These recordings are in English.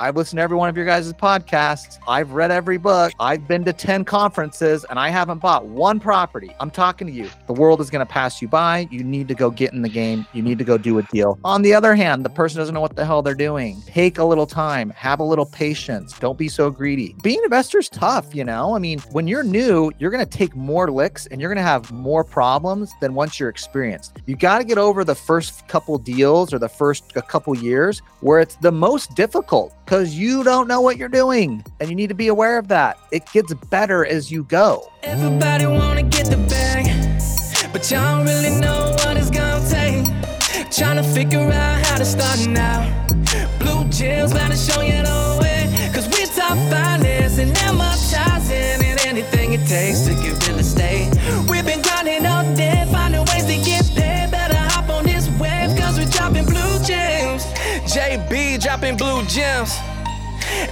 I've listened to every one of your guys' podcasts. I've read every book. I've been to 10 conferences and I haven't bought one property. I'm talking to you. The world is going to pass you by. You need to go get in the game. You need to go do a deal. On the other hand, the person doesn't know what the hell they're doing. Take a little time, have a little patience. Don't be so greedy. Being an investor is tough, you know? I mean, when you're new, you're going to take more licks and you're going to have more problems than once you're experienced. You got to get over the first couple deals or the first couple years where it's the most difficult because you don't know what you're doing and you need to be aware of that. It gets better as you go. Everybody wanna get the bag, but y'all don't really know what it's gonna take. Trying to figure out how to start now. Blue Gems about to show you the way, cause we finance and amortizing and anything it takes to get real estate. Dropping blue gems.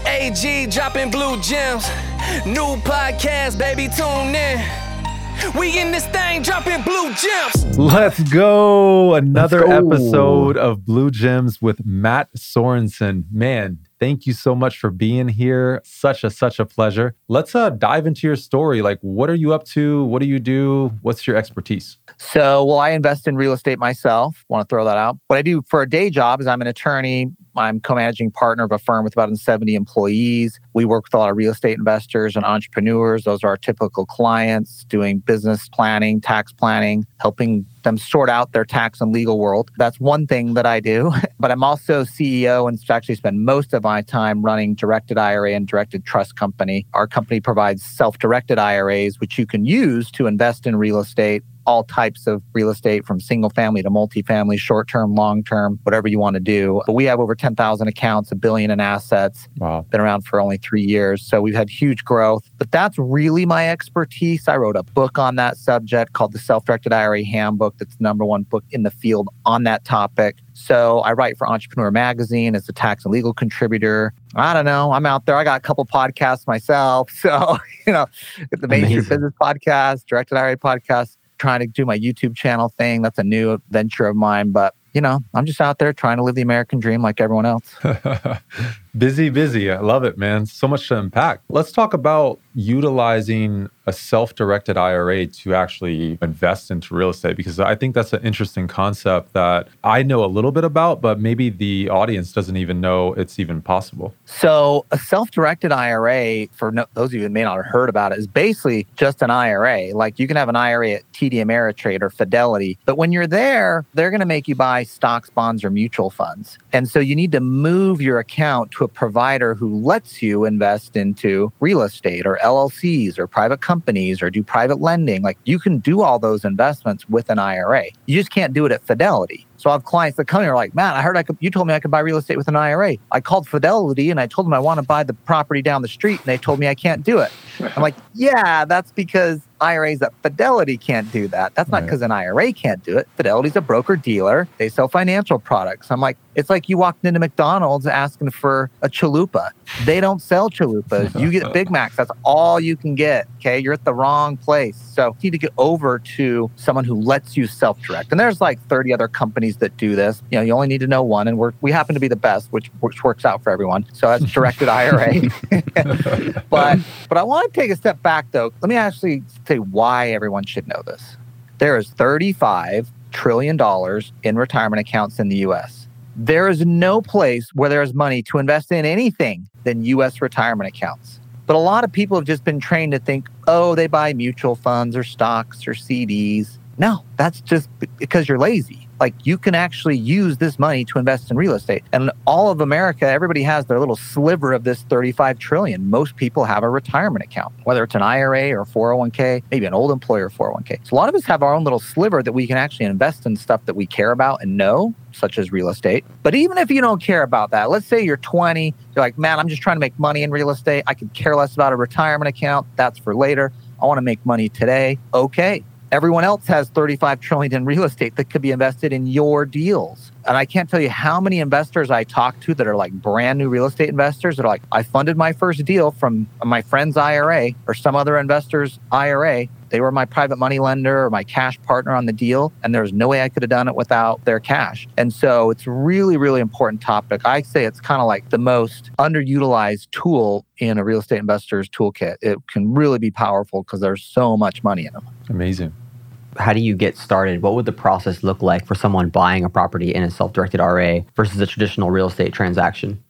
AG dropping blue gems. New podcast, baby, tune in. We in this thing dropping blue gems. Let's go. Another Let's go. episode of Blue Gems with Matt Sorensen. Man, thank you so much for being here. Such a such a pleasure. Let's uh dive into your story. Like what are you up to? What do you do? What's your expertise? So, well, I invest in real estate myself. Want to throw that out. What I do for a day job is I'm an attorney. I'm co-managing partner of a firm with about 70 employees. We work with a lot of real estate investors and entrepreneurs. Those are our typical clients doing business planning, tax planning, helping them sort out their tax and legal world. That's one thing that I do. But I'm also CEO and actually spend most of my time running directed IRA and directed trust company. Our company provides self-directed IRAs, which you can use to invest in real estate all types of real estate from single family to multifamily, short term, long term, whatever you want to do. But we have over 10,000 accounts, a billion in assets, Wow. been around for only three years. So we've had huge growth. But that's really my expertise. I wrote a book on that subject called the Self Directed IRA Handbook. That's the number one book in the field on that topic. So I write for Entrepreneur Magazine as a tax and legal contributor. I don't know. I'm out there. I got a couple podcasts myself. So, you know, the Main Street Business Podcast, Directed IRA Podcast, trying to do my YouTube channel thing. That's a new venture of mine. But, you know, I'm just out there trying to live the American dream like everyone else. busy, busy. I love it, man. So much to unpack. Let's talk about utilizing a self-directed IRA to actually invest into real estate because I think that's an interesting concept that I know a little bit about, but maybe the audience doesn't even know it's even possible. So, a self directed IRA, for no, those of you who may not have heard about it, is basically just an IRA. Like you can have an IRA at TD Ameritrade or Fidelity, but when you're there, they're going to make you buy stocks, bonds, or mutual funds. And so, you need to move your account to a provider who lets you invest into real estate or LLCs or private companies or do private lending. Like you can do all those investments with an IRA. You just can't do it at Fidelity. So I have clients that come here like, man, I heard I could, you told me I could buy real estate with an IRA. I called Fidelity and I told them I want to buy the property down the street and they told me I can't do it. I'm like, yeah, that's because IRAs at Fidelity can't do that. That's not Right. because an IRA can't do it. Fidelity's a broker dealer. They sell financial products. I'm like, it's like you walked into McDonald's asking for a chalupa. They don't sell chalupas. You get Big Macs. That's all you can get. Okay. You're at the wrong place. So you need to get over to someone who lets you self-direct. And there's like 30 other companies that do this. You know, you only need to know one. And we're we happen to be the best, which which works out for everyone. So that's directed IRA. but but I want to take a step back though. Let me actually say why everyone should know this. There is 35 trillion dollars in retirement accounts in the US. There is no place where there is money to invest in anything than US retirement accounts. But a lot of people have just been trained to think, "Oh, they buy mutual funds or stocks or CDs." No, that's just because you're lazy. Like you can actually use this money to invest in real estate. And all of America, everybody has their little sliver of this 35 trillion. Most people have a retirement account, whether it's an IRA or 401k, maybe an old employer 401k. So a lot of us have our own little sliver that we can actually invest in stuff that we care about and know, such as real estate. But even if you don't care about that, let's say you're 20, you're like, man, I'm just trying to make money in real estate. I could care less about a retirement account. That's for later. I want to make money today. Okay. Everyone else has 35 trillion in real estate that could be invested in your deals. And I can't tell you how many investors I talk to that are like brand new real estate investors that are like, I funded my first deal from my friend's IRA or some other investor's IRA. They were my private money lender or my cash partner on the deal, and there's no way I could have done it without their cash. And so it's really, really important topic. I say it's kind of like the most underutilized tool in a real estate investor's toolkit. It can really be powerful because there's so much money in them. Amazing. How do you get started? What would the process look like for someone buying a property in a self-directed IRA versus a traditional real estate transaction?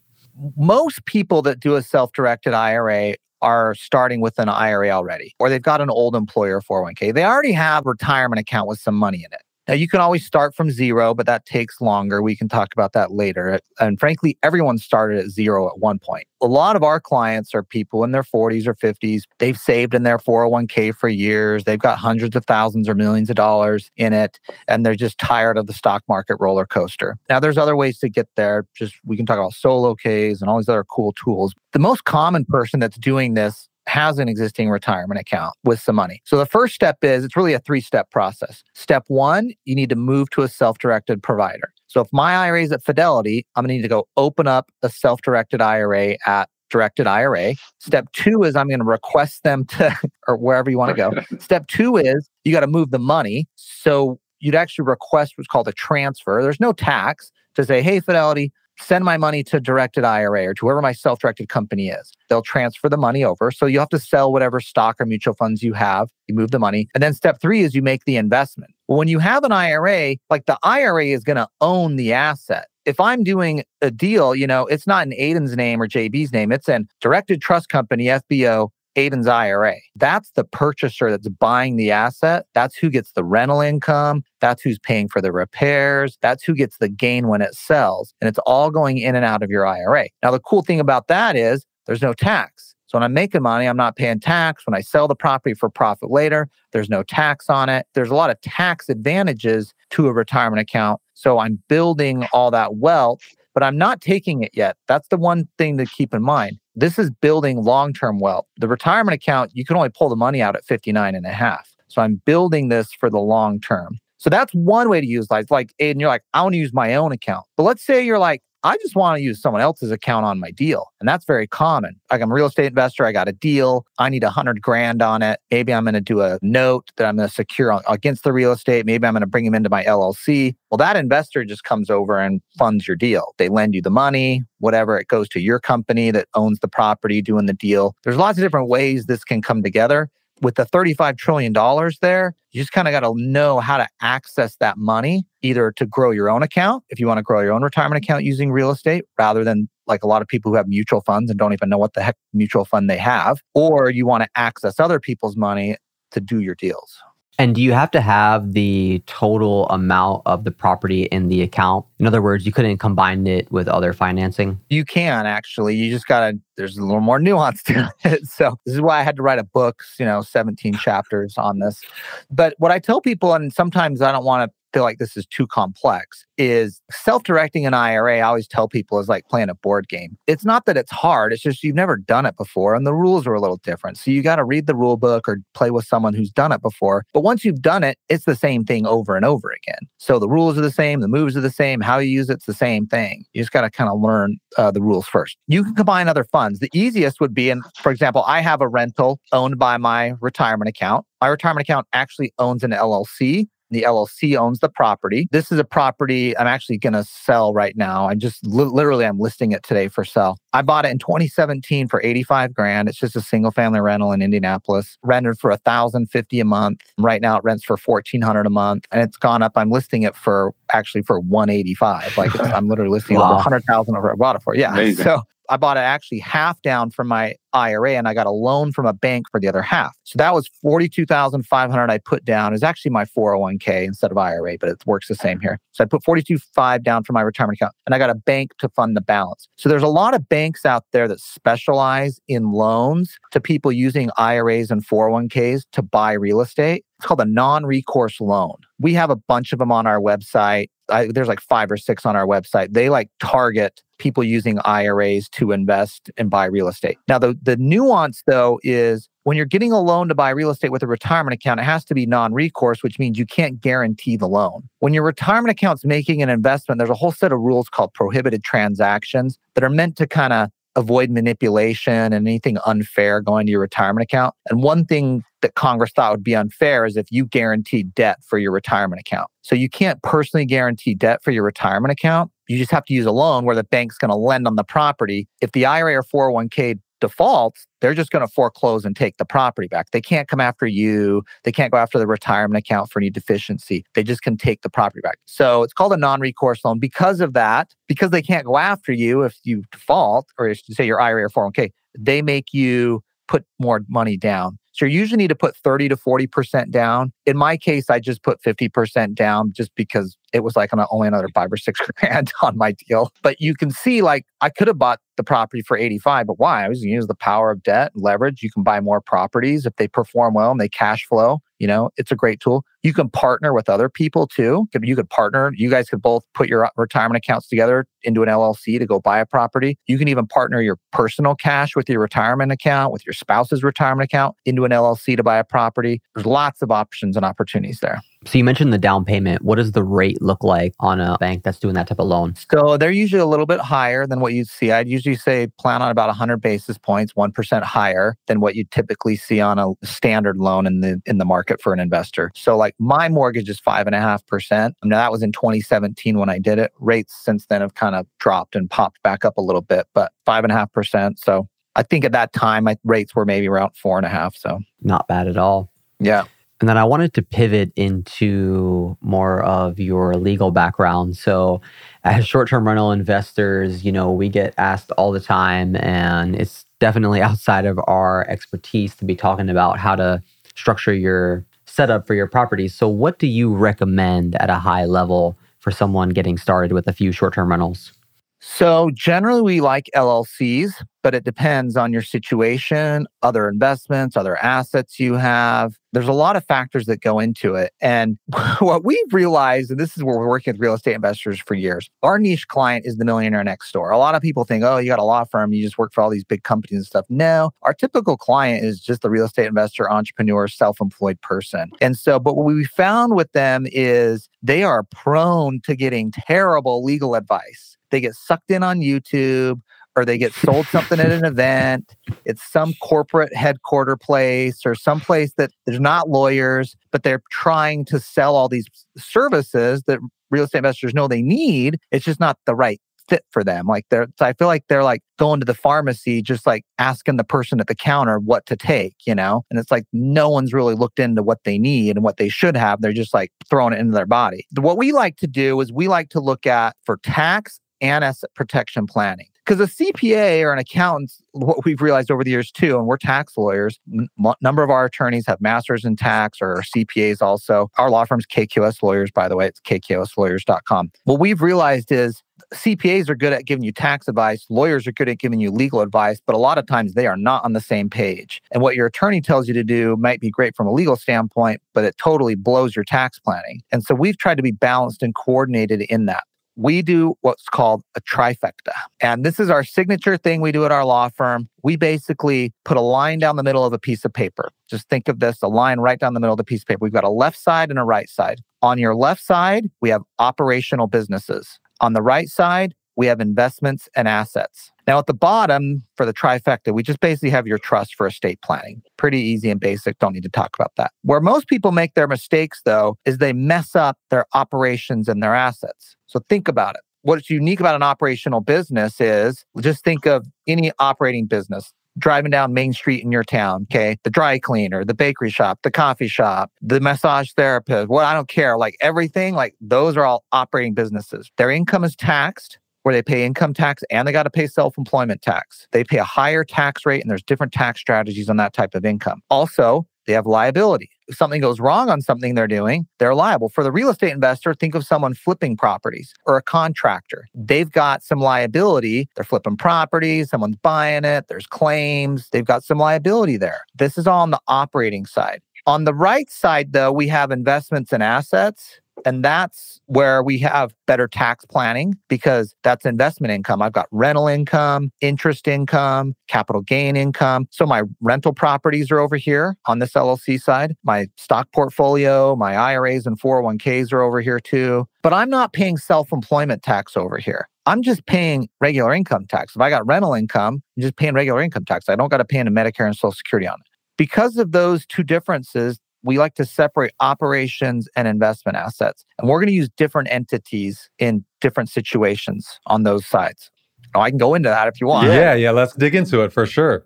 Most people that do a self-directed IRA are starting with an IRA already, or they've got an old employer 401k. They already have retirement account with some money in it. Now, you can always start from zero, but that takes longer. We can talk about that later. And frankly, everyone started at zero at one point. A lot of our clients are people in their 40s or 50s. They've saved in their 401k for years. They've got hundreds of thousands or millions of dollars in it, and they're just tired of the stock market roller coaster. Now, there's other ways to get there. Just we can talk about solo Ks and all these other cool tools. The most common person that's doing this has an existing retirement account with some money. So the first step is it's really a three step process. Step one, you need to move to a self directed provider. So if my IRA is at Fidelity, I'm going to need to go open up a self directed IRA at directed IRA. Step two is I'm going to request them to, or wherever you want to go. Step two is you got to move the money. So you'd actually request what's called a transfer. There's no tax to say, hey, Fidelity, send my money to directed IRA or to whoever my self directed company is. They'll transfer the money over. So you have to sell whatever stock or mutual funds you have. You move the money. And then step three is you make the investment. When you have an IRA, like the IRA is going to own the asset. If I'm doing a deal, you know, it's not in Aiden's name or JB's name, it's in directed trust company, FBO, Aidan's IRA. That's the purchaser that's buying the asset. That's who gets the rental income. That's who's paying for the repairs. That's who gets the gain when it sells. And it's all going in and out of your IRA. Now, the cool thing about that is there's no tax. So when I'm making money, I'm not paying tax. When I sell the property for profit later, there's no tax on it. There's a lot of tax advantages to a retirement account. So I'm building all that wealth, but I'm not taking it yet. That's the one thing to keep in mind. This is building long term wealth. The retirement account, you can only pull the money out at 59 and a half. So I'm building this for the long term. So that's one way to use like, like Aidan, you're like, I want to use my own account. But let's say you're like, I just want to use someone else's account on my deal. And that's very common. Like I'm a real estate investor. I got a deal. I need a hundred grand on it. Maybe I'm going to do a note that I'm going to secure against the real estate. Maybe I'm going to bring him into my LLC. Well, that investor just comes over and funds your deal. They lend you the money, whatever. It goes to your company that owns the property doing the deal. There's lots of different ways this can come together with the $35 trillion there, you just kind of got to know how to access that money, either to grow your own account, if you want to grow your own retirement account using real estate, rather than like a lot of people who have mutual funds and don't even know what the heck mutual fund they have, or you want to access other people's money to do your deals. And do you have to have the total amount of the property in the account? In other words, you couldn't combine it with other financing? You can actually. You just got to, there's a little more nuance to it. So, this is why I had to write a book, you know, 17 chapters on this. But what I tell people, and sometimes I don't want to feel like this is too complex is self-directing an IRA. I always tell people is like playing a board game. It's not that it's hard. It's just you've never done it before and the rules are a little different. So you got to read the rule book or play with someone who's done it before. But once you've done it, it's the same thing over and over again. So the rules are the same, the moves are the same, how you use it's the same thing. You just got to kind of learn uh, the rules first. You can combine other funds. The easiest would be, and for example, I have a rental owned by my retirement account. My retirement account actually owns an LLC the LLC owns the property. This is a property I'm actually going to sell right now. I just li- literally I'm listing it today for sale. I bought it in 2017 for 85 grand. It's just a single family rental in Indianapolis, rented for 1050 a month. Right now it rents for 1400 a month and it's gone up. I'm listing it for actually for 185. Like I'm literally listing wow. over 100,000 over I bought it for. Yeah. Amazing. So I bought it actually half down from my IRA and I got a loan from a bank for the other half. So that was 42,500 I put down. Is actually my 401k instead of IRA, but it works the same here. So I put 42.5 down for my retirement account and I got a bank to fund the balance. So there's a lot of banks out there that specialize in loans to people using IRAs and 401ks to buy real estate. It's called a non-recourse loan. We have a bunch of them on our website. I, there's like five or six on our website. They like target people using IRAs to invest and buy real estate. Now, the, the nuance though is when you're getting a loan to buy real estate with a retirement account, it has to be non recourse, which means you can't guarantee the loan. When your retirement account's making an investment, there's a whole set of rules called prohibited transactions that are meant to kind of avoid manipulation and anything unfair going to your retirement account. And one thing that Congress thought would be unfair is if you guaranteed debt for your retirement account. So you can't personally guarantee debt for your retirement account. You just have to use a loan where the bank's going to lend on the property. If the IRA or 401k defaults, they're just going to foreclose and take the property back. They can't come after you. They can't go after the retirement account for any deficiency. They just can take the property back. So it's called a non recourse loan. Because of that, because they can't go after you if you default, or say your IRA or 401k, they make you put more money down. So you usually need to put 30 to 40% down. In my case, I just put 50% down just because it was like only another five or six grand on my deal. But you can see, like, I could have bought the property for 85, but why? I was use the power of debt, and leverage. You can buy more properties if they perform well and they cash flow. You know, it's a great tool. You can partner with other people too. You could partner. You guys could both put your retirement accounts together into an LLC to go buy a property. You can even partner your personal cash with your retirement account, with your spouse's retirement account into an LLC to buy a property. There's lots of options and opportunities there. So you mentioned the down payment. What does the rate look like on a bank that's doing that type of loan? So they're usually a little bit higher than what you'd see. I'd usually say plan on about 100 basis points, 1% higher than what you typically see on a standard loan in the in the market for an investor. So like my mortgage is five and a half percent. Now that was in 2017 when I did it. Rates since then have kind of dropped and popped back up a little bit, but five and a half percent. So I think at that time my rates were maybe around four and a half. So not bad at all. Yeah. And then I wanted to pivot into more of your legal background. So, as short term rental investors, you know, we get asked all the time, and it's definitely outside of our expertise to be talking about how to structure your setup for your properties. So, what do you recommend at a high level for someone getting started with a few short term rentals? So generally we like LLCs, but it depends on your situation, other investments, other assets you have. There's a lot of factors that go into it. And what we've realized, and this is where we're working with real estate investors for years, our niche client is the millionaire next door. A lot of people think, oh, you got a law firm, you just work for all these big companies and stuff. No, our typical client is just the real estate investor, entrepreneur, self employed person. And so, but what we found with them is they are prone to getting terrible legal advice they get sucked in on YouTube or they get sold something at an event. It's some corporate headquarter place or some place that there's not lawyers, but they're trying to sell all these services that real estate investors know they need. It's just not the right fit for them. Like they're, so I feel like they're like going to the pharmacy, just like asking the person at the counter what to take, you know? And it's like no one's really looked into what they need and what they should have. They're just like throwing it into their body. What we like to do is we like to look at for tax and asset protection planning. Because a CPA or an accountant, what we've realized over the years too, and we're tax lawyers, a m- number of our attorneys have masters in tax or CPAs also. Our law firm's KKOS Lawyers, by the way, it's kkoslawyers.com. What we've realized is CPAs are good at giving you tax advice, lawyers are good at giving you legal advice, but a lot of times they are not on the same page. And what your attorney tells you to do might be great from a legal standpoint, but it totally blows your tax planning. And so we've tried to be balanced and coordinated in that we do what's called a trifecta. And this is our signature thing we do at our law firm. We basically put a line down the middle of a piece of paper. Just think of this a line right down the middle of the piece of paper. We've got a left side and a right side. On your left side, we have operational businesses. On the right side, we have investments and assets. Now, at the bottom for the trifecta, we just basically have your trust for estate planning. Pretty easy and basic. Don't need to talk about that. Where most people make their mistakes, though, is they mess up their operations and their assets. So think about it. What's unique about an operational business is just think of any operating business driving down Main Street in your town, okay? The dry cleaner, the bakery shop, the coffee shop, the massage therapist, what I don't care, like everything, like those are all operating businesses. Their income is taxed where they pay income tax and they got to pay self employment tax. They pay a higher tax rate, and there's different tax strategies on that type of income. Also, they have liability. If something goes wrong on something they're doing, they're liable. For the real estate investor, think of someone flipping properties or a contractor. They've got some liability. They're flipping properties, someone's buying it, there's claims, they've got some liability there. This is all on the operating side. On the right side, though, we have investments and assets. And that's where we have better tax planning because that's investment income. I've got rental income, interest income, capital gain income. So my rental properties are over here on this LLC side. My stock portfolio, my IRAs and 401ks are over here too. But I'm not paying self employment tax over here. I'm just paying regular income tax. If I got rental income, I'm just paying regular income tax. I don't got to pay into Medicare and Social Security on it. Because of those two differences, we like to separate operations and investment assets. And we're going to use different entities in different situations on those sides. Oh, I can go into that if you want. Yeah, yeah. Let's dig into it for sure.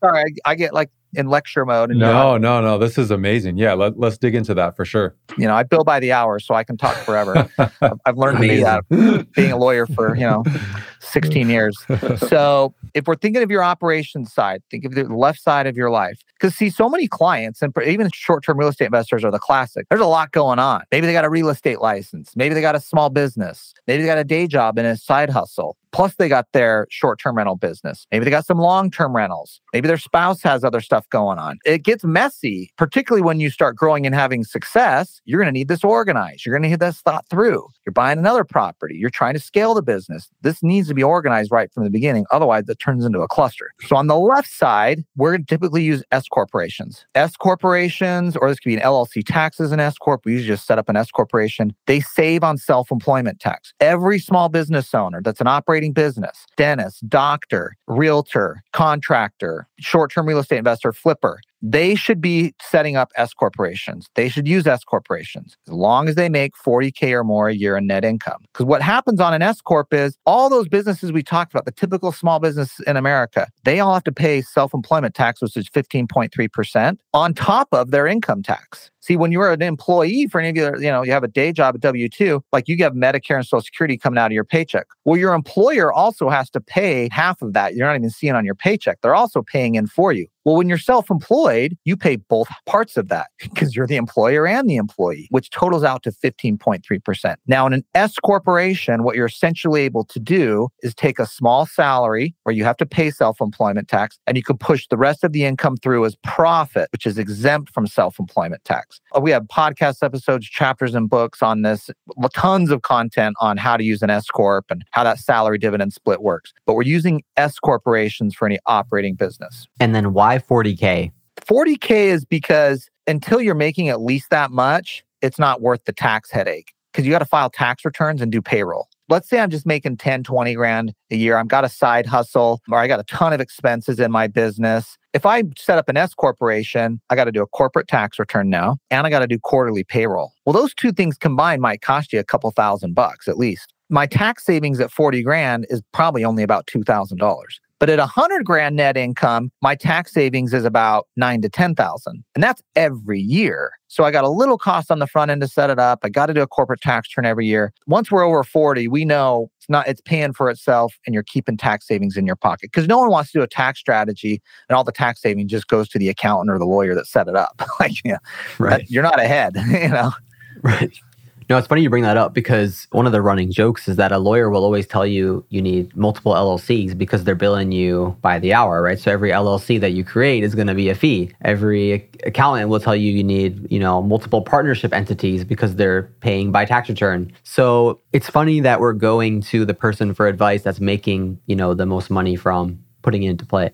Sorry, I, I get like in lecture mode. And no, no, no. This is amazing. Yeah, let, let's dig into that for sure. You know, I bill by the hour, so I can talk forever. I've, I've learned to be that being a lawyer for you know 16 years. So if we're thinking of your operations side, think of the left side of your life. Because see, so many clients and even short-term real estate investors are the classic. There's a lot going on. Maybe they got a real estate license. Maybe they got a small business. Maybe they got a day job and a side hustle. Plus, they got their short term rental business. Maybe they got some long term rentals. Maybe their spouse has other stuff going on. It gets messy, particularly when you start growing and having success. You're going to need this organized. You're going to need this thought through. You're buying another property. You're trying to scale the business. This needs to be organized right from the beginning. Otherwise, it turns into a cluster. So, on the left side, we're going to typically use S corporations. S corporations, or this could be an LLC taxes and S corp. We usually just set up an S corporation. They save on self employment tax. Every small business owner that's an operating business, dentist, doctor, realtor, contractor, short term real estate investor, flipper, they should be setting up S corporations. They should use S corporations as long as they make 40K or more a year in net income. Because what happens on an S corp is all those businesses we talked about, the typical small business in America, they all have to pay self employment tax, which is 15.3% on top of their income tax. See, when you're an employee for any of you, you know, you have a day job at W 2, like you have Medicare and Social Security coming out of your paycheck. Well, your employer also has to pay half of that. You're not even seeing on your paycheck. They're also paying in for you. Well, when you're self employed, you pay both parts of that because you're the employer and the employee, which totals out to 15.3%. Now, in an S corporation, what you're essentially able to do is take a small salary where you have to pay self employment tax and you can push the rest of the income through as profit, which is exempt from self employment tax. Uh, we have podcast episodes, chapters, and books on this, tons of content on how to use an S Corp and how that salary dividend split works. But we're using S corporations for any operating business. And then why why 40K? 40K is because until you're making at least that much, it's not worth the tax headache because you got to file tax returns and do payroll. Let's say I'm just making 10, 20 grand a year. I've got a side hustle or I got a ton of expenses in my business. If I set up an S corporation, I got to do a corporate tax return now and I got to do quarterly payroll. Well, those two things combined might cost you a couple thousand bucks at least. My tax savings at 40 grand is probably only about $2,000. But at a hundred grand net income, my tax savings is about nine to 10,000. And that's every year. So I got a little cost on the front end to set it up. I got to do a corporate tax return every year. Once we're over 40, we know it's not, it's paying for itself and you're keeping tax savings in your pocket because no one wants to do a tax strategy and all the tax savings just goes to the accountant or the lawyer that set it up. like, yeah, right. you're not ahead, you know? Right. No, it's funny you bring that up because one of the running jokes is that a lawyer will always tell you you need multiple LLCs because they're billing you by the hour, right? So every LLC that you create is going to be a fee. Every accountant will tell you you need, you know, multiple partnership entities because they're paying by tax return. So it's funny that we're going to the person for advice that's making, you know, the most money from putting it into play.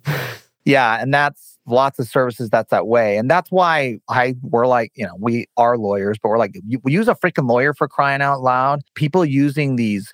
yeah, and that's lots of services that's that way. And that's why I we're like, you know, we are lawyers, but we're like, we use a freaking lawyer for crying out loud. People using these,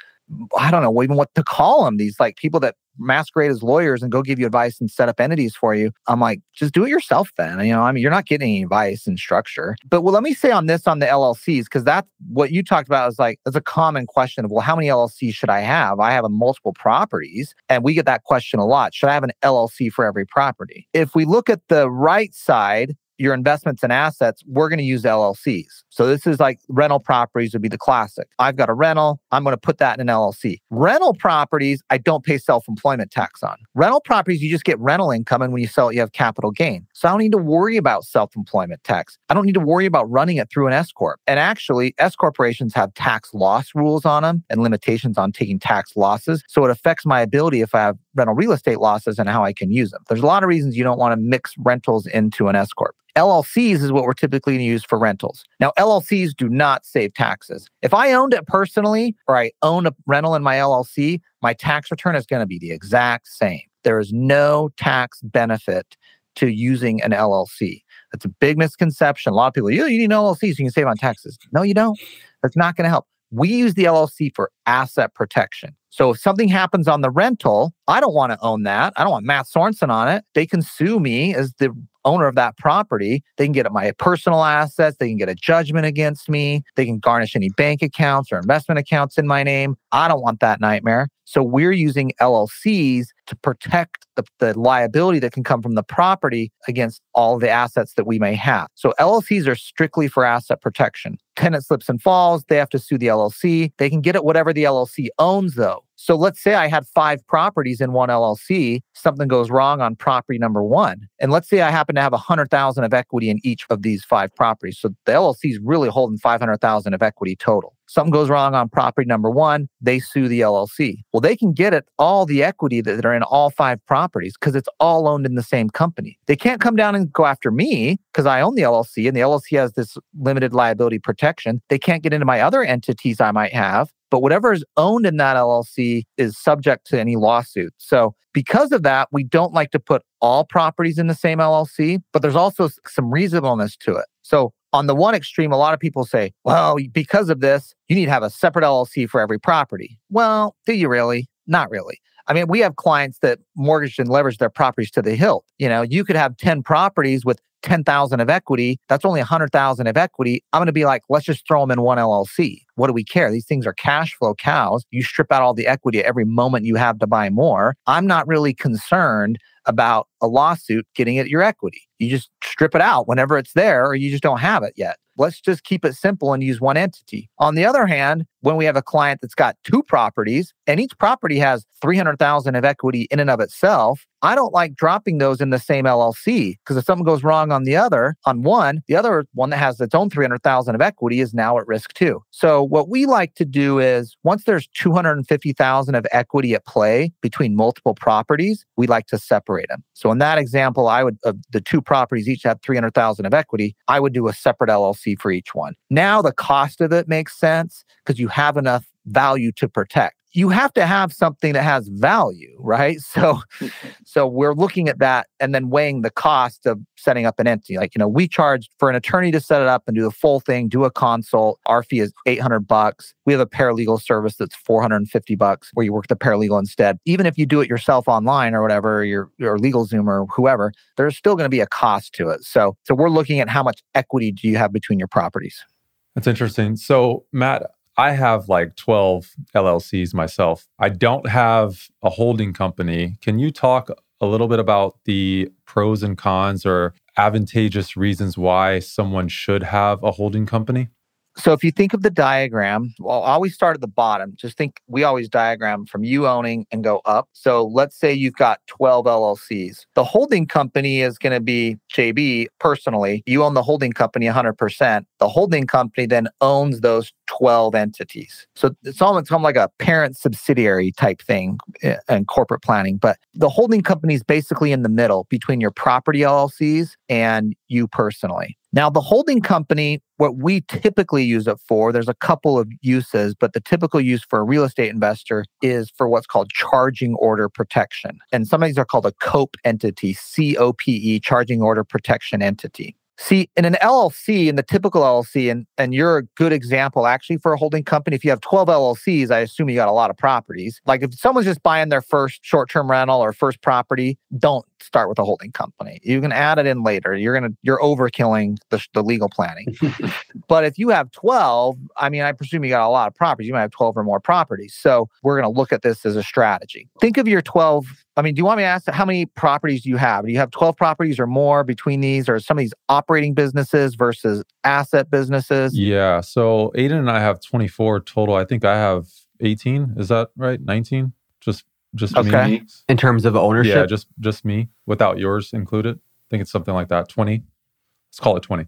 I don't know even what to call them. These like people that masquerade as lawyers and go give you advice and set up entities for you. I'm like, just do it yourself then. You know, I mean, you're not getting any advice and structure. But well, let me say on this on the LLCs, because that's what you talked about is like, that's a common question of, well, how many LLCs should I have? I have a multiple properties. And we get that question a lot. Should I have an LLC for every property? If we look at the right side, your investments and assets, we're going to use LLCs. So this is like rental properties would be the classic. I've got a rental. I'm going to put that in an LLC. Rental properties, I don't pay self-employment tax on. Rental properties, you just get rental income. And when you sell it, you have capital gain. So I don't need to worry about self-employment tax. I don't need to worry about running it through an S Corp. And actually, S corporations have tax loss rules on them and limitations on taking tax losses. So it affects my ability if I have rental real estate losses and how I can use them. There's a lot of reasons you don't want to mix rentals into an S Corp. LLCs is what we're typically used for rentals. Now, LLCs do not save taxes. If I owned it personally or I own a rental in my LLC, my tax return is going to be the exact same. There is no tax benefit to using an LLC. That's a big misconception. A lot of people, you, you need an LLC so you can save on taxes. No, you don't. That's not going to help. we use the LLC for asset protection. So if something happens on the rental, I don't want to own that. I don't want Matt Sorensen on it. They can sue me as the owner of that property. They can get at my personal assets. They can get a judgment against me. They can garnish any bank accounts or investment accounts in my name. I don't want that nightmare. So we're using LLCs to protect the, the liability that can come from the property against all the assets that we may have. So LLCs are strictly for asset protection. Tenant slips and falls, they have to sue the LLC. They can get at whatever the LLC owns though. So let's say I had five properties in one LLC, something goes wrong on property number one. And let's say I happen to have 100,000 of equity in each of these five properties. So the LLC is really holding 500,000 of equity total. Something goes wrong on property number one, they sue the LLC. Well, they can get at all the equity that are in all five properties because it's all owned in the same company. They can't come down and go after me because I own the LLC and the LLC has this limited liability protection. They can't get into my other entities I might have but whatever is owned in that LLC is subject to any lawsuit. So, because of that, we don't like to put all properties in the same LLC, but there's also some reasonableness to it. So, on the one extreme, a lot of people say, well, because of this, you need to have a separate LLC for every property. Well, do you really? Not really. I mean, we have clients that mortgage and leverage their properties to the hilt. You know, you could have 10 properties with 10,000 of equity. That's only 100,000 of equity. I'm going to be like, let's just throw them in one LLC. What do we care? These things are cash flow cows. You strip out all the equity every moment you have to buy more. I'm not really concerned about a lawsuit getting at your equity. You just strip it out whenever it's there or you just don't have it yet. Let's just keep it simple and use one entity. On the other hand, when we have a client that's got two properties and each property has 300,000 of equity in and of itself, I don't like dropping those in the same LLC because if something goes wrong on the other, on one, the other one that has its own 300,000 of equity is now at risk too. So what we like to do is once there's 250,000 of equity at play between multiple properties, we like to separate them. So in that example, I would of the two properties each have 300,000 of equity, I would do a separate LLC for each one. Now the cost of it makes sense because you have enough value to protect you have to have something that has value, right? So, so we're looking at that and then weighing the cost of setting up an entity. Like, you know, we charge for an attorney to set it up and do the full thing, do a consult. Our fee is 800 bucks. We have a paralegal service that's 450 bucks where you work the paralegal instead. Even if you do it yourself online or whatever, your, your LegalZoom or whoever, there's still going to be a cost to it. So, so we're looking at how much equity do you have between your properties. That's interesting. So, Matt, I have like 12 LLCs myself. I don't have a holding company. Can you talk a little bit about the pros and cons or advantageous reasons why someone should have a holding company? So if you think of the diagram, well, always start at the bottom. Just think we always diagram from you owning and go up. So let's say you've got 12 LLCs. The holding company is going to be JB personally. You own the holding company 100%. The holding company then owns those 12 entities. So it's almost like a parent subsidiary type thing in eh, corporate planning. But the holding company is basically in the middle between your property LLCs and you personally. Now, the holding company, what we typically use it for, there's a couple of uses, but the typical use for a real estate investor is for what's called charging order protection. And some of these are called a COPE entity, C O P E, charging order protection entity. See, in an LLC, in the typical LLC, and, and you're a good example actually for a holding company. If you have 12 LLCs, I assume you got a lot of properties. Like if someone's just buying their first short term rental or first property, don't start with a holding company. You can add it in later. You're gonna you're overkilling the, the legal planning. but if you have 12, I mean, I presume you got a lot of properties. You might have 12 or more properties. So we're gonna look at this as a strategy. Think of your 12. I mean, do you want me to ask how many properties do you have? Do you have 12 properties or more between these, or some of these operating businesses versus asset businesses? Yeah. So Aiden and I have 24 total. I think I have 18. Is that right? 19? Just just okay. me. In terms of ownership? Yeah, just just me without yours included. I think it's something like that. 20. Let's call it 20.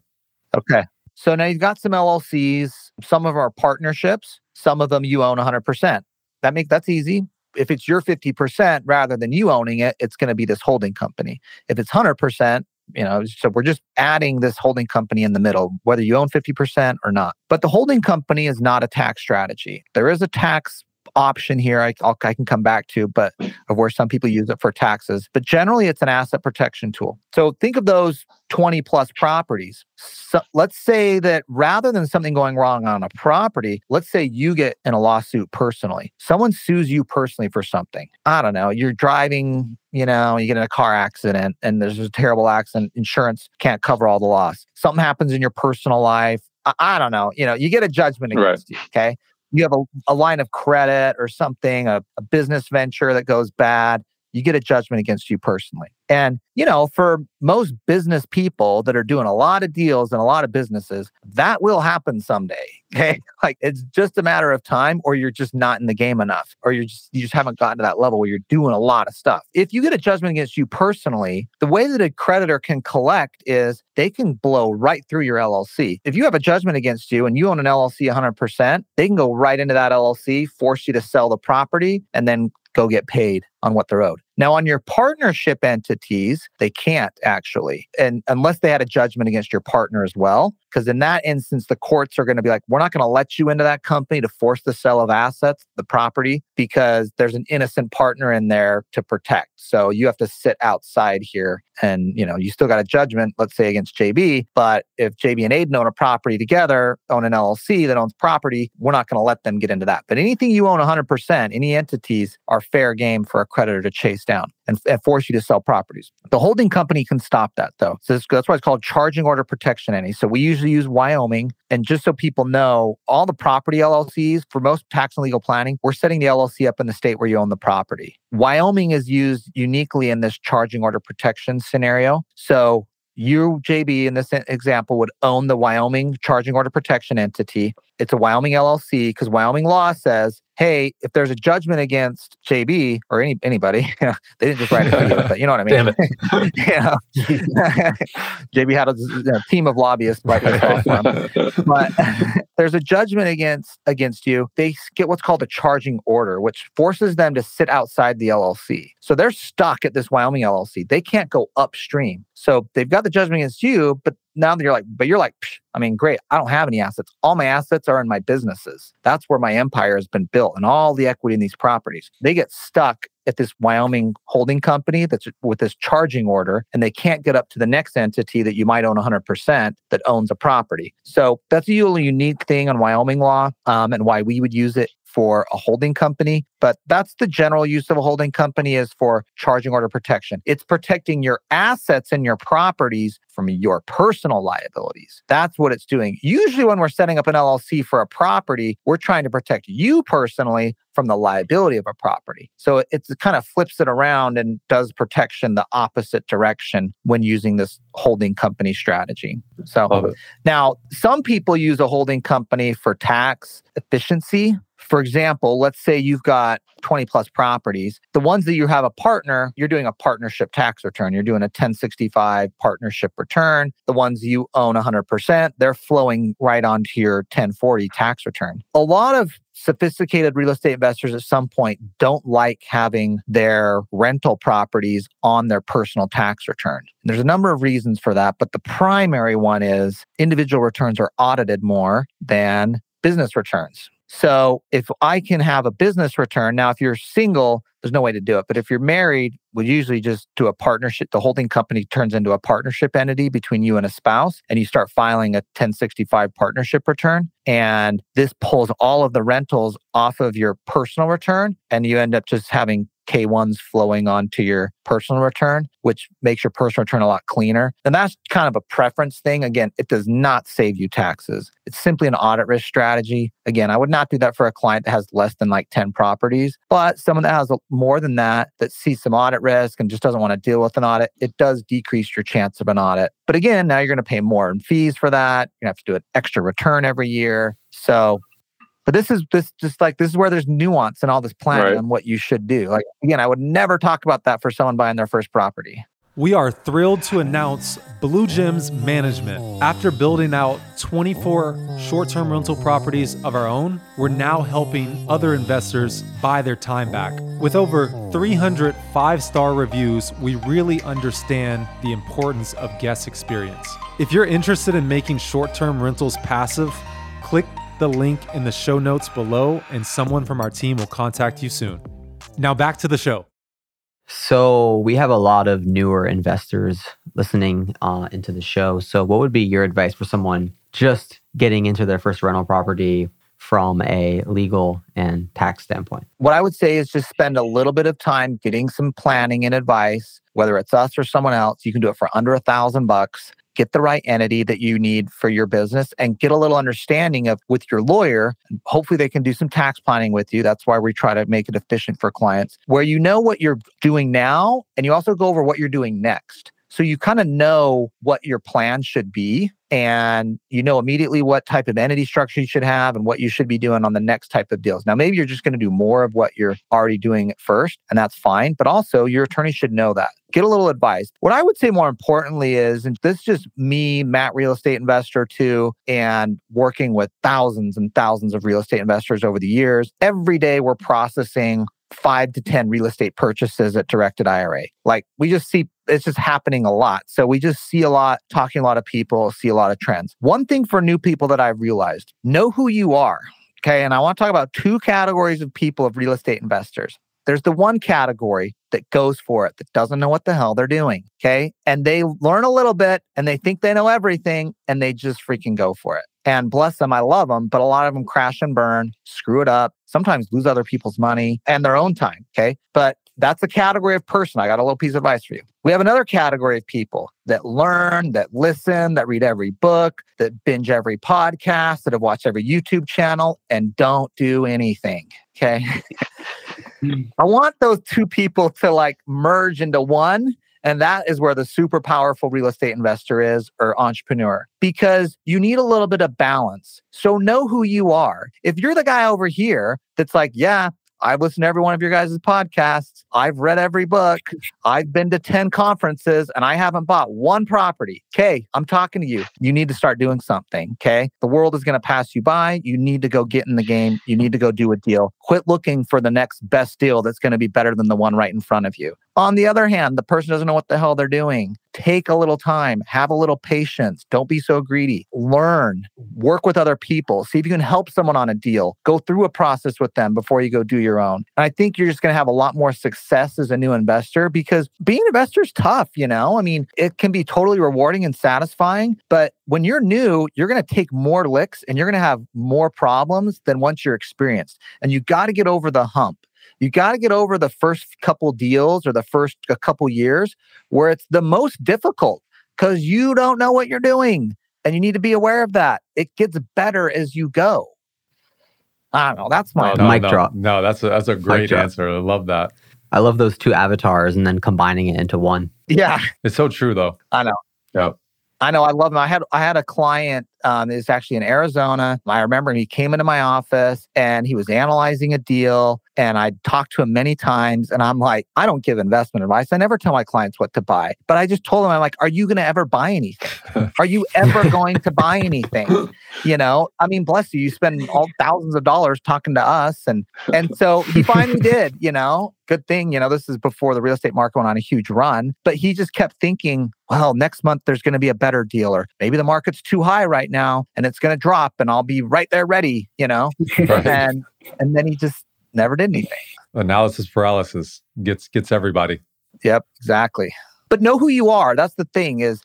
Okay. So now you've got some LLCs, some of our partnerships, some of them you own 100%. That make that's easy. If it's your 50% rather than you owning it, it's going to be this holding company. If it's 100%, you know, so we're just adding this holding company in the middle, whether you own 50% or not. But the holding company is not a tax strategy. There is a tax option here I, I'll, I can come back to, but of where some people use it for taxes. But generally, it's an asset protection tool. So think of those 20 plus properties. So let's say that rather than something going wrong on a property, let's say you get in a lawsuit personally. Someone sues you personally for something. I don't know, you're driving, you know, you get in a car accident and there's a terrible accident, insurance can't cover all the loss. Something happens in your personal life. I, I don't know, you know, you get a judgment against right. you, okay? You have a, a line of credit or something, a, a business venture that goes bad you get a judgment against you personally. And, you know, for most business people that are doing a lot of deals and a lot of businesses, that will happen someday. Okay. Like it's just a matter of time, or you're just not in the game enough, or you're just, you just haven't gotten to that level where you're doing a lot of stuff. If you get a judgment against you personally, the way that a creditor can collect is they can blow right through your LLC. If you have a judgment against you and you own an LLC 100%, they can go right into that LLC, force you to sell the property, and then go get paid on what they're owed. Now, on your partnership entities, they can't actually, and unless they had a judgment against your partner as well, because in that instance, the courts are going to be like, we're not going to let you into that company to force the sale of assets, the property, because there's an innocent partner in there to protect. So you have to sit outside here, and you know you still got a judgment, let's say against JB, but if JB and Aiden own a property together, own an LLC that owns property, we're not going to let them get into that. But anything you own 100%, any entities are fair game for a creditor to chase down and, and force you to sell properties. The holding company can stop that though. So this, that's why it's called charging order protection entity. So we usually use Wyoming. And just so people know, all the property LLCs for most tax and legal planning, we're setting the LLC up in the state where you own the property. Wyoming is used uniquely in this charging order protection scenario. So you, JB, in this example, would own the Wyoming charging order protection entity. It's a Wyoming LLC because Wyoming law says hey, if there's a judgment against JB or any anybody, they didn't just write it for you, but you know what I mean. Damn it. yeah. JB had a, a, team of lobbyists write this off for him. But there's a judgment against against you. They get what's called a charging order, which forces them to sit outside the LLC. So they're stuck at this Wyoming LLC. They can't go upstream. So they've got the judgment against you, but now that you're like, but you're like, I mean, great. I don't have any assets. All my assets are in my businesses. That's where my empire has been built and all the equity in these properties. They get stuck at this Wyoming holding company that's with this charging order, and they can't get up to the next entity that you might own 100% that owns a property. So that's a unique thing on Wyoming law um, and why we would use it for a holding company, but that's the general use of a holding company is for charging order protection. It's protecting your assets and your properties from your personal liabilities. That's what it's doing. Usually when we're setting up an LLC for a property, we're trying to protect you personally from the liability of a property. So it kind of flips it around and does protection the opposite direction when using this holding company strategy. So now some people use a holding company for tax efficiency for example, let's say you've got 20 plus properties. The ones that you have a partner, you're doing a partnership tax return. You're doing a 1065 partnership return. The ones you own 100%, they're flowing right onto your 1040 tax return. A lot of sophisticated real estate investors at some point don't like having their rental properties on their personal tax return. There's a number of reasons for that, but the primary one is individual returns are audited more than business returns. So if I can have a business return, now if you're single, there's no way to do it. But if you're married, we usually just do a partnership. The holding company turns into a partnership entity between you and a spouse, and you start filing a 1065 partnership return. And this pulls all of the rentals off of your personal return, and you end up just having K1s flowing onto your personal return, which makes your personal return a lot cleaner. And that's kind of a preference thing. Again, it does not save you taxes. It's simply an audit risk strategy. Again, I would not do that for a client that has less than like 10 properties, but someone that has more than that, that sees some audit risk and just doesn't want to deal with an audit, it does decrease your chance of an audit. But again, now you're going to pay more in fees for that. You have to do an extra return every year. So but this is this just like this is where there's nuance in all this planning right. on what you should do. Like again, I would never talk about that for someone buying their first property. We are thrilled to announce Blue Gems Management. After building out 24 short term rental properties of our own, we're now helping other investors buy their time back. With over 300 five star reviews, we really understand the importance of guest experience. If you're interested in making short term rentals passive, click the link in the show notes below, and someone from our team will contact you soon. Now back to the show. So we have a lot of newer investors listening uh, into the show. So what would be your advice for someone just getting into their first rental property from a legal and tax standpoint? What I would say is just spend a little bit of time getting some planning and advice, whether it's us or someone else. You can do it for under a thousand bucks. Get the right entity that you need for your business and get a little understanding of with your lawyer. Hopefully, they can do some tax planning with you. That's why we try to make it efficient for clients, where you know what you're doing now and you also go over what you're doing next. So you kind of know what your plan should be and you know immediately what type of entity structure you should have and what you should be doing on the next type of deals. Now, maybe you're just going to do more of what you're already doing at first, and that's fine. But also, your attorney should know that. Get a little advice. What I would say more importantly is, and this is just me, Matt, real estate investor too, and working with thousands and thousands of real estate investors over the years. Every day we're processing five to 10 real estate purchases at directed IRA. Like we just see it's just happening a lot. So we just see a lot, talking a lot of people, see a lot of trends. One thing for new people that I've realized know who you are. Okay. And I want to talk about two categories of people, of real estate investors. There's the one category that goes for it, that doesn't know what the hell they're doing. Okay. And they learn a little bit and they think they know everything and they just freaking go for it. And bless them, I love them, but a lot of them crash and burn, screw it up, sometimes lose other people's money and their own time. Okay. But that's a category of person. I got a little piece of advice for you. We have another category of people that learn, that listen, that read every book, that binge every podcast, that have watched every YouTube channel and don't do anything. Okay. I want those two people to like merge into one. And that is where the super powerful real estate investor is or entrepreneur because you need a little bit of balance. So know who you are. If you're the guy over here that's like, yeah, I've listened to every one of your guys' podcasts. I've read every book. I've been to 10 conferences and I haven't bought one property. Okay, I'm talking to you. You need to start doing something. Okay. The world is going to pass you by. You need to go get in the game. You need to go do a deal. Quit looking for the next best deal that's going to be better than the one right in front of you. On the other hand, the person doesn't know what the hell they're doing. Take a little time, have a little patience. Don't be so greedy. Learn, work with other people, see if you can help someone on a deal. Go through a process with them before you go do your own. And I think you're just going to have a lot more success as a new investor because being an investor is tough, you know? I mean, it can be totally rewarding and satisfying, but when you're new, you're going to take more licks and you're going to have more problems than once you're experienced. And you got to get over the hump you got to get over the first couple deals or the first a couple years where it's the most difficult because you don't know what you're doing and you need to be aware of that. It gets better as you go. I don't know. That's my no, mic no, drop. No, that's a, that's a great answer. I love that. I love those two avatars and then combining it into one. Yeah, It's so true though. I know. Yep. I know. I love them. I had I had a client. Um, is actually in Arizona. I remember he came into my office and he was analyzing a deal, and I talked to him many times. And I'm like, I don't give investment advice. I never tell my clients what to buy. But I just told him, I'm like, Are you going to ever buy anything? Are you ever going to buy anything? You know, I mean, bless you. You spend all thousands of dollars talking to us, and and so he finally did. You know, good thing. You know, this is before the real estate market went on a huge run. But he just kept thinking, well, next month there's going to be a better deal, or maybe the market's too high right now and it's going to drop, and I'll be right there ready. You know, Right. and and then he just never did anything. Analysis paralysis gets gets everybody. Yep, exactly. But know who you are. That's the thing is,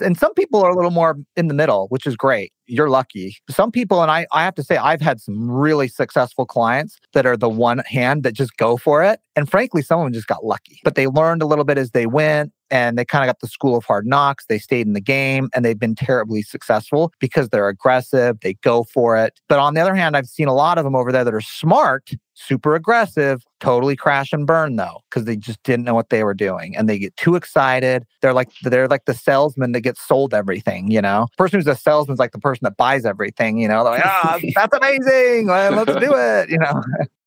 and some people are a little more in the middle, which is great. You're lucky. Some people, and I, I have to say, I've had some really successful clients that are the one hand that just go for it. And frankly, some of them just got lucky, but they learned a little bit as they went and they kind of got the school of hard knocks. They stayed in the game and they've been terribly successful because they're aggressive. They go for it. But on the other hand, I've seen a lot of them over there that are smart, super aggressive, totally crash and burn though, because they just didn't know what they were doing and they get too excited. They're like they're like the salesman that gets sold everything, you know. Person who's a salesman is like the person that buys everything, you know. They're like, ah, that's amazing. Let's do it, you know.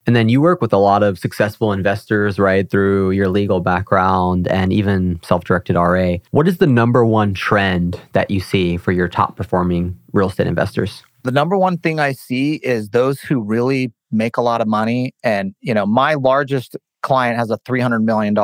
And then you work with a lot of successful investors, right, through your legal background and even self directed IRA. What is the number one trend that you see for your top performing real estate investors? the number one thing I see is those who really make a lot of money. And, you know, my largest client has a $300 million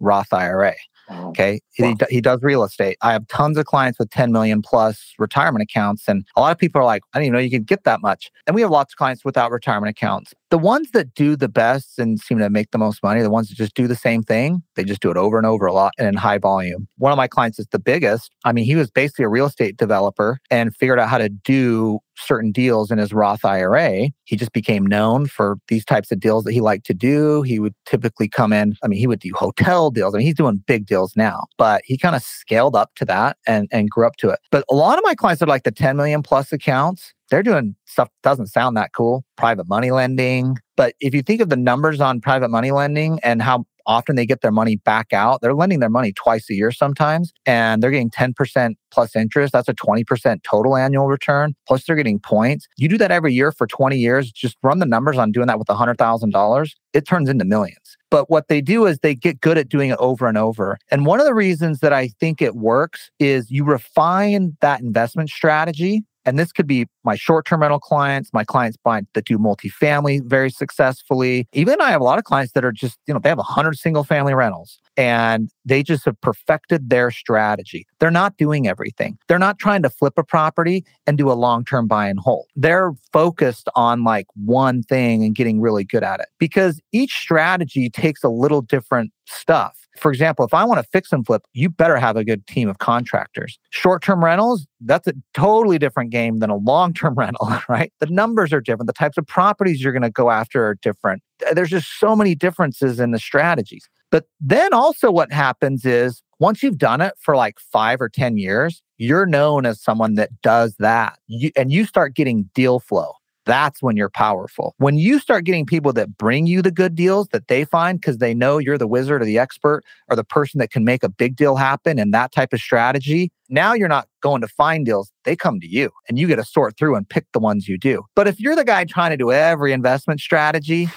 Roth IRA. Okay. He, he does real estate. I have tons of clients with 10 million plus retirement accounts. And a lot of people are like, I didn't even know you could get that much. And we have lots of clients without retirement accounts. The ones that do the best and seem to make the most money, the ones that just do the same thing, they just do it over and over a lot and in high volume. One of my clients is the biggest. I mean, he was basically a real estate developer and figured out how to do certain deals in his Roth IRA. He just became known for these types of deals that he liked to do. He would typically come in, I mean, he would do hotel deals. I mean, he's doing big deals now, but he kind of scaled up to that and, and grew up to it. But a lot of my clients are like the 10 million plus accounts. They're doing stuff doesn't sound that cool, private money lending. But if you think of the numbers on private money lending and how often they get their money back out. They're lending their money twice a year sometimes, and they're getting 10% plus interest. That's a 20% total annual return. Plus, they're getting points. You do that every year for 20 years, just run the numbers on doing that with $100,000. It turns into millions. But what they do is they get good at doing it over and over. And one of the reasons that I think it works is you refine that investment strategy and this could be my short-term rental clients, my clients buying that do multifamily very successfully. Even I have a lot of clients that are just, you know, they have 100 single family rentals and they just have perfected their strategy. They're not doing everything. They're not trying to flip a property and do a long-term buy and hold. They're focused on like one thing and getting really good at it because each strategy takes a little different stuff. For example, if I want to fix and flip, you better have a good team of contractors. Short term rentals, that's a totally different game than a long term rental, right? The numbers are different. The types of properties you're going to go after are different. There's just so many differences in the strategies. But then also, what happens is once you've done it for like five or 10 years, you're known as someone that does that. You, and you start getting deal flow that's when you're powerful. When you start getting people that bring you the good deals that they find because they know you're the wizard or the expert or the person that can make a big deal happen and that type of strategy, now you're not going to find deals. They come to you and you get to sort through and pick the ones you do. But if you're the guy trying to do every investment strategy,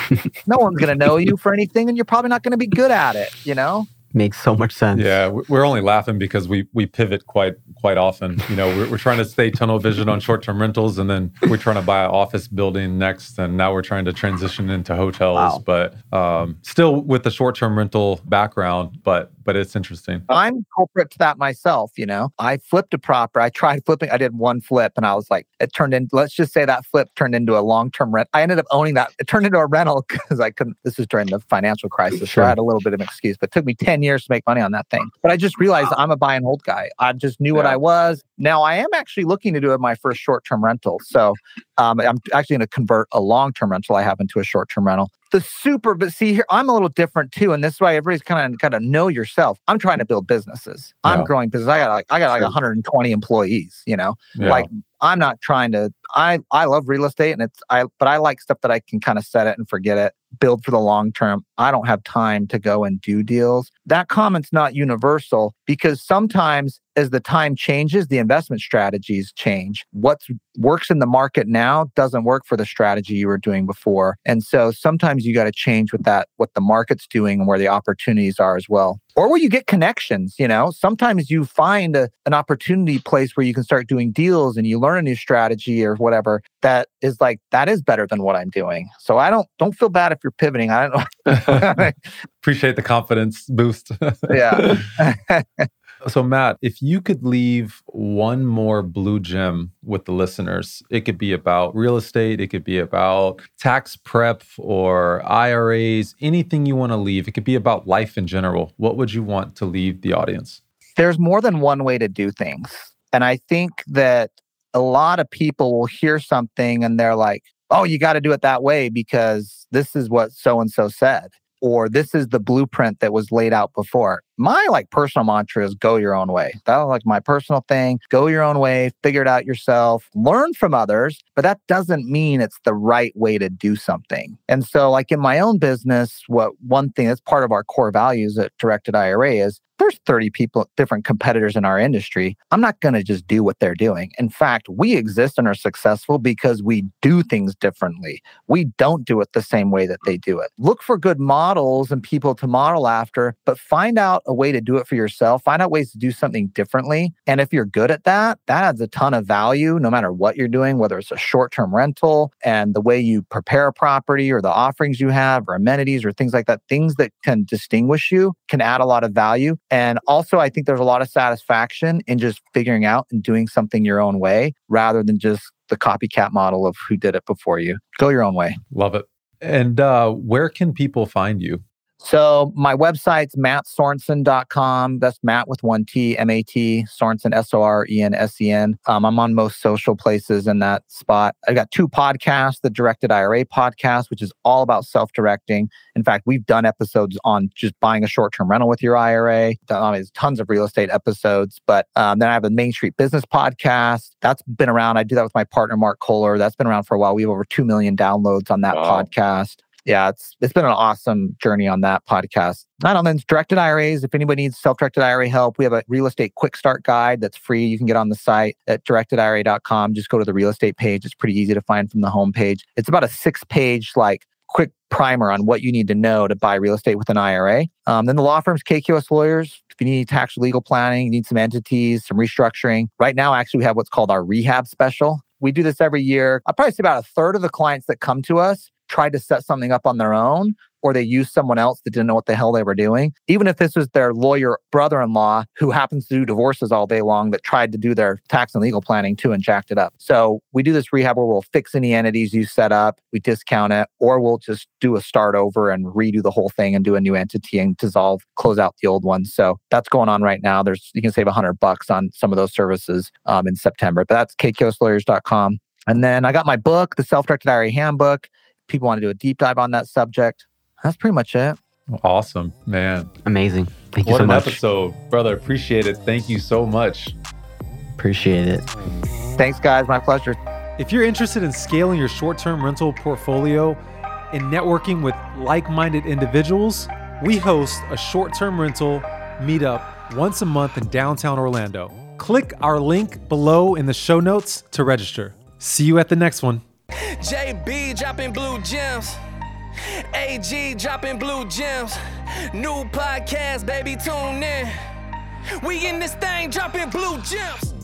no one's going to know you for anything and you're probably not going to be good at it, you know? Makes so much sense. Yeah, we're only laughing because we we pivot quite quite often. You know, we're, we're trying to stay tunnel vision on short term rentals, and then we're trying to buy an office building next, and now we're trying to transition into hotels. Wow. But um, still with the short term rental background, but but it's interesting. I'm culprit to that myself. You know, I flipped a proper. I tried flipping. I did one flip, and I was like, it turned in. Let's just say that flip turned into a long term rent. I ended up owning that. It turned into a rental because I couldn't. This was during the financial crisis, sure. so I had a little bit of an excuse. But it took me ten years to make money on that thing. But I just realized I'm a buy and hold guy. I just knew yeah. what I was. Now I am actually looking to do my first short term rental. So um, I'm actually going to convert a long term rental I have into a short term rental the super but see here i'm a little different too and this is why everybody's kind of got to know yourself. I'm trying to build businesses. I'm growing business. I got like i got like 120 employees you know? Yeah. like i'm not trying to i i love real estate and it's i but i like stuff that i can kind of set it and forget it build for the long term. I don't have time to go and do deals. That comment's not universal because sometimes as the time changes, the investment strategies change. What works in the market now doesn't work for the strategy you were doing before. And so sometimes you got to change with that, what the market's doing and where the opportunities are as well or where you get connections you know sometimes you find a, an opportunity place where you can start doing deals and you learn a new strategy or whatever that is like that is better than what i'm doing so i don't don't feel bad if you're pivoting i don't know appreciate the confidence boost yeah so, Matt, if you could leave one more blue gem with the listeners, it could be about real estate, it could be about tax prep or IRAs, anything you want to leave. It could be about life in general. What would you want to leave the audience? There's more than one way to do things. And I think that a lot of people will hear something and they're like, oh, you got to do it that way because this is what so and so said or this is the blueprint that was laid out before. My like personal mantra is go your own way. That's like my personal thing. Go your own way, figure it out yourself, learn from others, but that doesn't mean it's the right way to do something. And so like in my own business, what one thing that's part of our core values at Directed IRA is there's 30 people, different competitors in our industry. I'm not going to just do what they're doing. In fact, we exist and are successful because we do things differently. We don't do it the same way that they do it. Look for good models and people to model after, but find out a way to do it for yourself. Find out ways to do something differently. And if you're good at that, that adds a ton of value no matter what you're doing, whether it's a short term rental and the way you prepare a property or the offerings you have or amenities or things like that. Things that can distinguish you can add a lot of value. And also, I think there's a lot of satisfaction in just figuring out and doing something your own way rather than just the copycat model of who did it before you. Go your own way. Love it. And uh, where can people find you? So my website's matsorensen.com. That's Matt with one T, M A T, Sorensen, S O R E N S E N. Um, I'm on most social places in that spot. I've got two podcasts, the Directed IRA podcast, which is all about self-directing. In fact, we've done episodes on just buying a short-term rental with your IRA. There's tons of real estate episodes. But um, then I have a Main Street Business podcast. That's been around. I do that with my partner, Mark Kohler. That's been around for a while. We have over 2 million downloads on that Wow. podcast yeah, it's it's been an awesome journey on that podcast. Not then directed IRAs. If anybody needs self-directed IRA help, we have a real estate quick start guide that's free. You can get on the site at directedira.com. Just go to the real estate page. It's pretty easy to find from the homepage. It's about a six-page like quick primer on what you need to know to buy real estate with an IRA. Um, then the law firm's KKOS Lawyers. If you need tax legal planning, you need some entities, some restructuring. Right now, actually, we have what's called our rehab special. We do this every year. I'll probably say about a third of the clients that come to us tried to set something up on their own or they used someone else that didn't know what the hell they were doing. Even if this was their lawyer brother in law who happens to do divorces all day long that tried to do their tax and legal planning too and jacked it up. So we do this rehab where we'll fix any entities you set up, we discount it, or we'll just do a start over and redo the whole thing and do a new entity and dissolve, close out the old one. So that's going on right now. There's you can save a hundred bucks on some of those services um, in September. But that's kkoslawyers.com. And then I got my book, the Self-Directed IRA Handbook people want to do a deep dive on that subject. That's pretty much it. Awesome, man. Amazing. Thank you What so an much. episode, brother. Appreciate it. Thank you so much. Appreciate it. Thanks, guys. My pleasure. If you're interested in scaling your short term rental portfolio and networking with like minded individuals, we host a short term rental meetup once a month in downtown Orlando. Click our link below in the show notes to register. See you at the next one. JB dropping blue gems. AG dropping blue gems. New podcast, baby, tune in. We in this thing dropping blue gems.